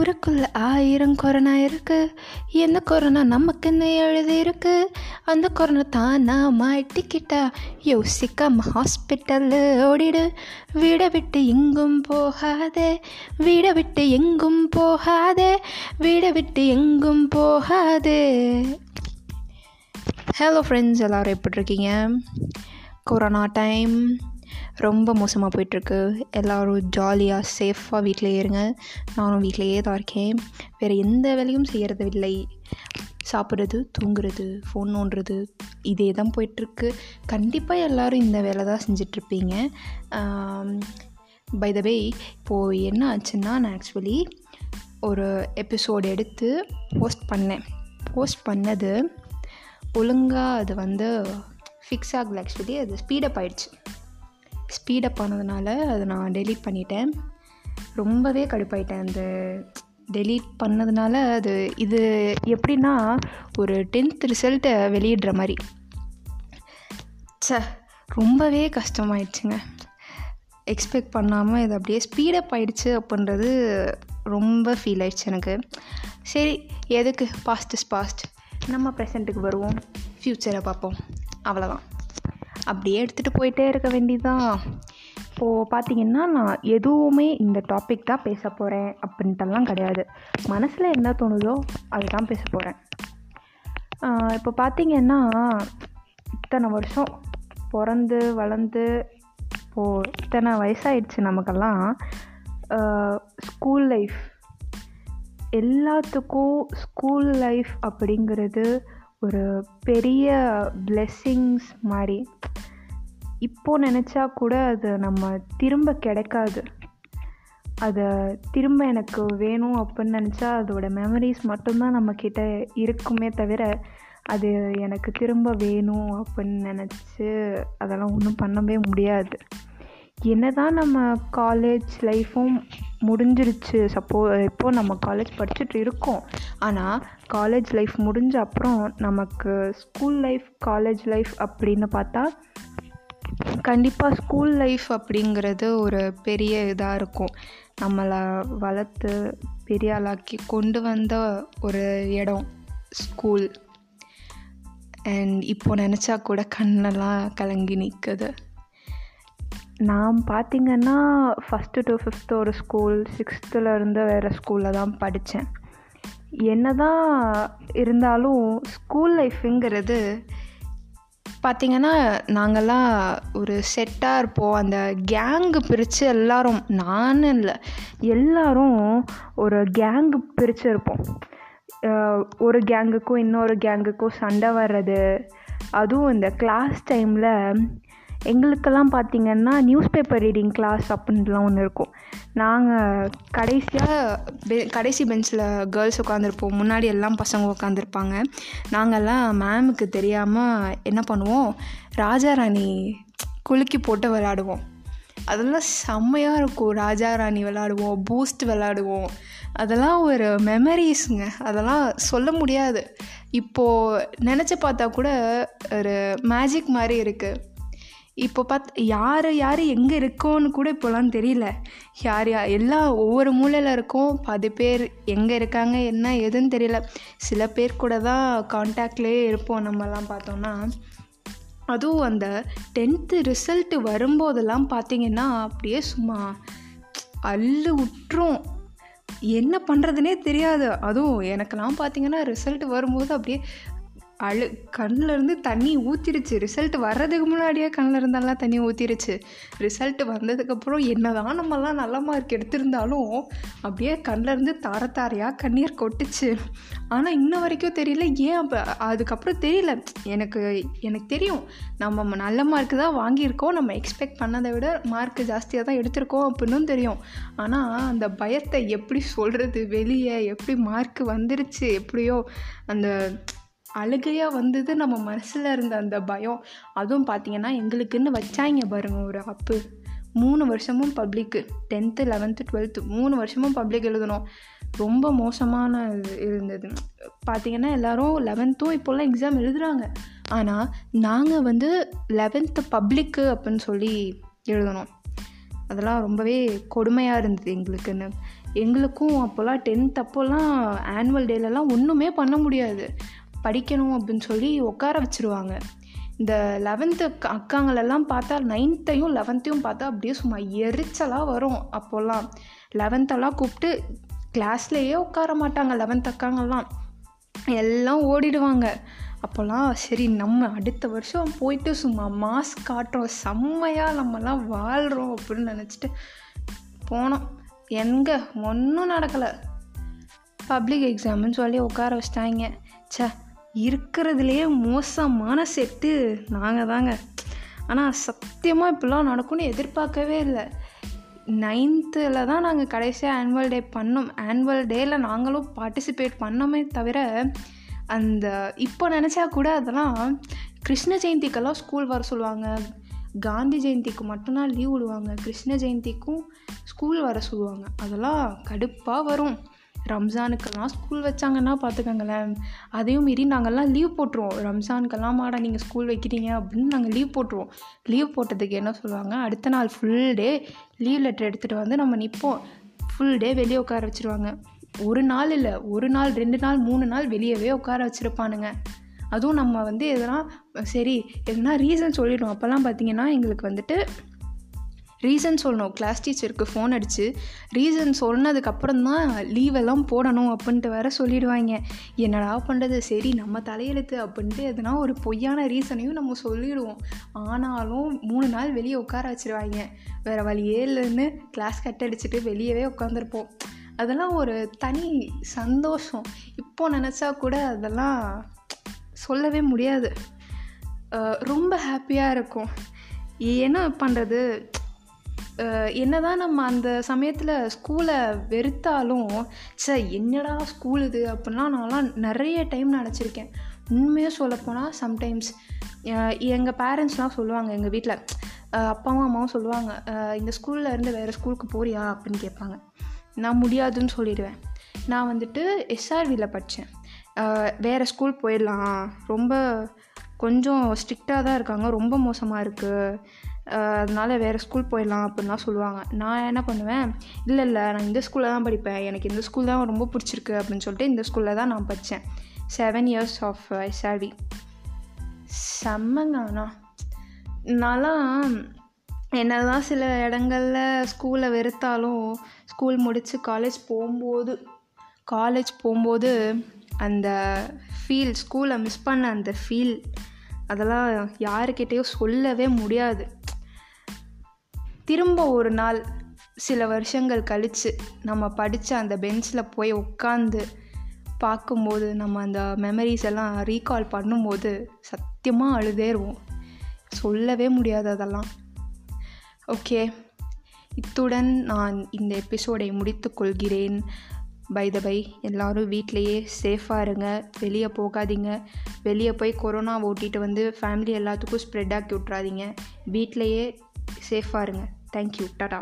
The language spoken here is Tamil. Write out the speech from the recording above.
ஊருக்குள்ள ஆயிரம் கொரோனா இருக்கு. எந்த கொரோனா நமக்குன்னு எழுதி இருக்கு. அந்த கொரோனா தானா மாட்டிக்கிட்டா? யோசிக்காம ஹாஸ்பிட்டல்லு ஓடிடு. வீடை விட்டு எங்கும் போகாதே. வீடை விட்டு எங்கும் போகாதே. வீடை விட்டு எங்கும் போகாதே. ஹலோ ஃப்ரெண்ட்ஸ் எல்லோரும் எப்படி இருக்கீங்க? கொரோனா டைம் ரொம்ப மோசமாக போயிட்டுருக்கு. எல்லோரும் ஜாலியாக சேஃபாக வீட்டிலே இருங்க. நானும் வீட்டிலையே தான் இருக்கேன். வேறு எந்த வேலையும் செய்கிறது இல்லை சாப்பிட்றது தூங்குறது ஃபோன் நோண்டுறது இதே தான் போயிட்டுருக்கு. கண்டிப்பாக எல்லோரும் இந்த வேலை தான் செஞ்சிட்ருப்பீங்க. பை த வே இப்போது என்ன ஆச்சுன்னா நான் ஆக்சுவலி ஒரு எபிசோடு எடுத்து போஸ்ட் பண்ணேன். போஸ்ட் பண்ணது ஒழுங்காக அது வந்து ஃபிக்ஸ் ஆகலை ஆக்சுவலி அது ஸ்பீடப் ஆயிடுச்சு. ஸ்பீடப் ஆனதுனால அதை நான் டெலீட் பண்ணிட்டேன். ரொம்பவே கடுப்பாயிட்டேன். அந்த டெலீட் பண்ணதுனால அது இது எப்படின்னா ஒரு டென்த் ரிசல்ட்டை வெளியிடுற மாதிரி. ச ரொம்பவே கஷ்டமாயிடுச்சுங்க. எக்ஸ்பெக்ட் பண்ணாமல் இது அப்படியே ஸ்பீடப் ஆயிடுச்சு அப்படின்றது ரொம்ப ஃபீல் ஆயிடுச்சு எனக்கு. சரி எதுக்கு? பாஸ்ட் இஸ் பாஸ்ட் நம்ம ப்ரெசண்ட்டுக்கு வருவோம். ஃப்யூச்சரை பார்ப்போம். அவ்வளோதான் அப்படியே எடுத்துகிட்டு போயிட்டே இருக்க வேண்டியதான் இப்போது பார்த்தீங்கன்னா நான் எதுவுமே இந்த டாபிக் தான் பேச போகிறேன் அப்படின்ட்டுலாம் கிடையாது. மனசில் என்ன தோணுதோ அதுதான் பேச போகிறேன் இப்போ பார்த்தீங்கன்னா இத்தனை வருஷம் பிறந்து வளர்ந்து இப்போது இத்தனை வயசாயிடுச்சு நமக்கெல்லாம். ஸ்கூல் லைஃப் எல்லாத்துக்கும் ஸ்கூல் லைஃப் அப்படிங்கிறது ஒரு பெரிய பிளெஸ்ஸிங்ஸ் மாதிரி. இப்போது நினச்சா கூட அது நம்ம திரும்ப கிடைக்காது. அதை திரும்ப எனக்கு வேணும் அப்படின்னு நினச்சா அதோடய மெமரிஸ் மட்டும்தான் நம்மக்கிட்ட இருக்குமே தவிர அது எனக்கு திரும்ப வேணும் அப்படின்னு நினச்சி அதெல்லாம் ஒன்றும் பண்ணவே முடியாது. என்ன தான் நம்ம காலேஜ் லைஃப்பும் முடிஞ்சிருச்சு. சப்போ இப்போது நம்ம காலேஜ் படிச்சுட்டு இருக்கோம். ஆனால் காலேஜ் லைஃப் முடிஞ்ச அப்புறம் நமக்கு ஸ்கூல் லைஃப் காலேஜ் லைஃப் அப்படின்னு பார்த்தா கண்டிப்பாக ஸ்கூல் லைஃப் அப்படிங்கிறது ஒரு பெரிய இதாக இருக்கும். நம்மளை வளர்த்து பெரிய ஆளாக்கி கொண்டு வந்த ஒரு இடம் ஸ்கூல் அண்ட் இப்போ நினச்சா கூட கண்ணெல்லாம் கலங்கி நிற்குது நான் பார்த்திங்கன்னா ஃபஸ்ட்டு டு ஃபிஃப்த்து ஒரு ஸ்கூல் சிக்ஸ்த்துலேருந்து வேறு ஸ்கூலில் தான் படித்தேன் என்ன தான் இருந்தாலும் ஸ்கூல் லைஃப்புங்கிறது பார்த்திங்கன்னா நாங்கள்லாம் ஒரு செட்டாக இருப்போம். அந்த கேங்கு பிரித்து எல்லோரும் நான் இல்லை எல்லோரும் ஒரு கேங்கு பிரித்து இருப்போம். ஒரு கேங்குக்கும் இன்னொரு கேங்குக்கும் சண்டை வர்றது. அதுவும் இந்த கிளாஸ் டைமில் எங்களுக்கெல்லாம் பார்த்திங்கன்னா நியூஸ் பேப்பர் ரீடிங் கிளாஸ் அப்படின்ட்டுலாம் ஒன்று இருக்கும். நாங்கள் கடைசியாக பெ கடைசி பெஞ்சில் கேர்ள்ஸ் உட்காந்துருப்போம் முன்னாடி எல்லாம் பசங்க உட்காந்துருப்பாங்க நாங்கள்லாம் மேமுக்கு தெரியாமல் என்ன பண்ணுவோம்? ராஜா ராணி குலுக்கி போட்டு விளாடுவோம் அதெல்லாம் செம்மையாக இருக்கும். ராஜா ராணி விளாடுவோம் பூஸ்ட் விளாடுவோம் அதெல்லாம் ஒரு மெமரிஸுங்க அதெல்லாம் சொல்ல முடியாது. இப்போது நினச்சி பார்த்தா கூட ஒரு மேஜிக் மாதிரி இருக்குது இப்போ பார்த்து யார் யார் எங்கே இருக்கோன்னு கூட இப்போலாம் தெரியல. யார் யார் எல்லா ஒவ்வொரு மூலையில் இருக்கோம். பாதி பேர் எங்கே இருக்காங்க என்ன எதுன்னு தெரியல. சில பேர் கூட தான் காண்டாக்ட்லேயே இருப்போம் நம்மலாம் பார்த்தோன்னா அதுவும் அந்த டென்த்து ரிசல்ட்டு வரும்போதெல்லாம் பார்த்திங்கன்னா அப்படியே சும்மா அள்ளு விட்டுரும் என்ன பண்ணுறதுனே தெரியாது. அதுவும் எனக்கெல்லாம் பார்த்திங்கன்னா ரிசல்ட் வரும்போது அப்படியே அழு கண்ணிலேருந்து தண்ணி ஊற்றிருச்சு ரிசல்ட் வர்றதுக்கு முன்னாடியே கண்ணில் இருந்தாலும் தண்ணி ஊற்றிருச்சு ரிசல்ட் வந்ததுக்கப்புறம் என்ன தான் நம்மலாம் நல்ல மார்க் எடுத்திருந்தாலும் அப்படியே கண்ணிலேருந்து தார தாரையாக கண்ணீர் கொட்டுச்சு. ஆனால் இன்ன வரைக்கும் தெரியல. ஏன் அப்போ அதுக்கப்புறம் தெரியல. எனக்கு எனக்கு தெரியும். நம்ம நல்ல மார்க் தான் வாங்கியிருக்கோம். நம்ம எக்ஸ்பெக்ட் பண்ணதை விட மார்க் ஜாஸ்தியாக தான் எடுத்திருக்கோம் அப்படின்னு தெரியும். ஆனால் அந்த பயத்தை எப்படி சொல்கிறது வெளியே எப்படி மார்க் வந்துருச்சு? எப்படியோ அந்த அழுகையாக வந்தது நம்ம மனசில் இருந்த அந்த பயம். அதுவும் பார்த்திங்கன்னா எங்களுக்குன்னு வச்சாங்க பாருங்கள் ஒரு அப்பு மூணு வருஷமும் பப்ளிக்கு டென்த்து லெவன்த்து டுவெல்த்து மூணு வருஷமும் பப்ளிக் எழுதணும். ரொம்ப மோசமான இது இருந்தது. பார்த்திங்கன்னா எல்லோரும் லெவன்த்தும் இப்போல்லாம் எக்ஸாம் எழுதுகிறாங்க ஆனால் நாங்கள் வந்து லெவன்த்து பப்ளிக்கு அப்படின்னு சொல்லி எழுதணும். அதெல்லாம் ரொம்பவே கொடுமையாக இருந்தது எங்களுக்குன்னு. எங்களுக்கும் அப்போல்லாம் டென்த் அப்போல்லாம் ஆனுவல் டேலலாம் ஒன்றுமே பண்ண முடியாது. படிக்கணும் அப்படின்னு சொல்லி உட்கார வச்சுருவாங்க. இந்த லெவன்த்து அக்காங்களெல்லாம் பார்த்தா நைன்த்தையும் லெவன்த்தையும் பார்த்தா அப்படியே சும்மா எரிச்சலாக வரும் அப்போல்லாம் லெவன்த்தெல்லாம் கூப்பிட்டு கிளாஸ்லேயே உட்கார மாட்டாங்க லெவன்த் அக்காங்கெல்லாம். எல்லாம் ஓடிடுவாங்க. அப்போல்லாம் சரி நம்ம அடுத்த வருஷம் போயிட்டு சும்மா மாஸ்க் காட்டுறோம் செம்மையாக நம்மலாம் வாழ்கிறோம் அப்படின்னு நினச்சிட்டு போனோம். எங்கே? ஒன்றும் நடக்கலை. பப்ளிக் எக்ஸாம்னு சொல்லி உட்கார வச்சிட்டாங்க. ச்சே இருக்கிறதுலையே மோசமான செட்டு நாங்கள் தாங்க. ஆனால் சத்தியமாக இப்படிலாம் நடக்கும்னு எதிர்பார்க்கவே இல்லை. நைன்த்தில் தான் நாங்கள் கடைசியாக ஆனுவல் டே பண்ணோம். ஆனுவல் டேயில் நாங்களும் பார்ட்டிசிபேட் பண்ணோமே தவிர அந்த இப்போ நினச்சா கூட அதெல்லாம் கிருஷ்ண ஜெயந்திக்கெல்லாம் ஸ்கூல் வர சொல்லுவாங்க. காந்தி ஜெயந்திக்கு மட்டும்தான் லீவ் விடுவாங்க. கிருஷ்ண ஜெயந்திக்கும் ஸ்கூல் வர சொல்லுவாங்க. அதெல்லாம் கடுப்பாக வரும். ரம்ஜானுக்கெல்லாம் ஸ்கூல் வச்சாங்கன்னா பார்த்துக்கோங்களேன் அதையும் மீறி நாங்கள்லாம் லீவ் போட்டுருவோம். ரம்ஜானுக்கெல்லாம் மாடா நீங்கள் ஸ்கூல் வைக்கிறீங்க அப்படின்னு நாங்கள் லீவ் போட்டுருவோம். லீவ் போட்டதுக்கு என்ன சொல்லுவாங்க? அடுத்த நாள் ஃபுல் டே லீவ் லெட்டர் எடுத்துகிட்டு வந்து நம்ம நிற்போம் ஃபுல் டே வெளியே உட்கார வச்சுருவாங்க. ஒரு நாள் இல்லை ஒரு நாள் ரெண்டு நாள் மூணு நாள் வெளியவே உட்கார வச்சுருப்பானுங்க. அதுவும் நம்ம வந்து எதனா சரி எதுனா ரீசன் சொல்லிவிடுவோம் அப்போல்லாம் பார்த்தீங்கன்னா எங்களுக்கு வந்துட்டு ரீசன் சொல்லணும். கிளாஸ் டீச்சருக்கு ஃபோன் அடித்து ரீசன் சொன்னதுக்கப்புறம் தான் லீவெல்லாம் போடணும் அப்படின்ட்டு வேற சொல்லிடுவாங்க. என்னடா பண்ணுறது சரி நம்ம தலையெழுத்து அப்படின்ட்டு எதுனா ஒரு பொய்யான ரீசனையும் நம்ம சொல்லிடுவோம். ஆனாலும் மூணு நாள் வெளியே உட்கார வச்சுருவாங்க. வேறு வழியே இல்லைன்னு கிளாஸ் கட் அடிச்சுட்டு வெளியவே உட்காந்துருப்போம் அதெல்லாம் ஒரு தனி சந்தோஷம். இப்போ நினச்சா கூட அதெல்லாம் சொல்லவே முடியாது. ரொம்ப ஹாப்பியாக இருக்கும். என்ன பண்ணுறது என்னதான் நம்ம அந்த சமயத்தில் ஸ்கூலை வெறுத்தாலும் ச என்னடா ஸ்கூல் இது அப்படின்லாம் நான்லாம் நிறைய டைம் நினச்சிருக்கேன். உண்மையாக சொல்லப்போனால் சம்டைம்ஸ் எங்கள் பேரண்ட்ஸ்லாம் சொல்லுவாங்க எங்கள் வீட்டில் அப்பாவும் அம்மாவும் சொல்லுவாங்க இந்த ஸ்கூலில் இருந்து வேறு ஸ்கூலுக்கு போறியா அப்படின்னு கேட்பாங்க. நான் முடியாதுன்னு சொல்லிடுவேன். நான் வந்துட்டு எஸ்ஆர்வியில் படித்தேன் வேறு ஸ்கூல் போயிடலாம். ரொம்ப கொஞ்சம் ஸ்ட்ரிக்டாக தான் இருக்காங்க. ரொம்ப மோசமாக இருக்குது அதனால் வேறு ஸ்கூல் போயிடலாம் அப்படின்லாம் சொல்லுவாங்க. நான் என்ன பண்ணுவேன் இல்லை இல்லை நான் இந்த ஸ்கூலில் தான் படிப்பேன். எனக்கு இந்த ஸ்கூல் தான் ரொம்ப பிடிச்சிருக்கு அப்படின்னு சொல்லிட்டு இந்த ஸ்கூலில் தான் நான் படித்தேன் செவன் இயர்ஸ் ஆஃப் எஸ்ஆர்வி செம்மங்க ஆனால் நான்லாம் என்ன தான் சில இடங்களில் ஸ்கூலை வெறுத்தாலும் ஸ்கூல் முடித்து காலேஜ் போகும்போது காலேஜ் போகும்போது அந்த ஃபீல் ஸ்கூலை மிஸ் பண்ண அந்த ஃபீல் அதெல்லாம் யாருக்கிட்டேயும் சொல்லவே முடியாது. திரும்ப ஒரு நாள் சில வருஷங்கள் கழித்து நம்ம படித்த அந்த பெஞ்சில் போய் உட்காந்து பார்க்கும்போது நம்ம அந்த மெமரிஸ் எல்லாம் ரீகால் பண்ணும்போது சத்தியமாக அழுதேருவோம் சொல்லவே முடியாது அதெல்லாம். ஓகே இத்துடன் நான் இந்த எபிசோடை முடித்து கொள்கிறேன். பை த பை எல்லோரும் வீட்லேயே சேஃபாக இருங்க. வெளியே போகாதீங்க. வெளியே போய் கொரோனா ஓட்டிகிட்டு வந்து ஃபேமிலி எல்லாத்துக்கும் ஸ்ப்ரெட் ஆக்கி விட்றாதீங்க வீட்லேயே சேஃபாக இருங்க. தேங்க்யூ டாடா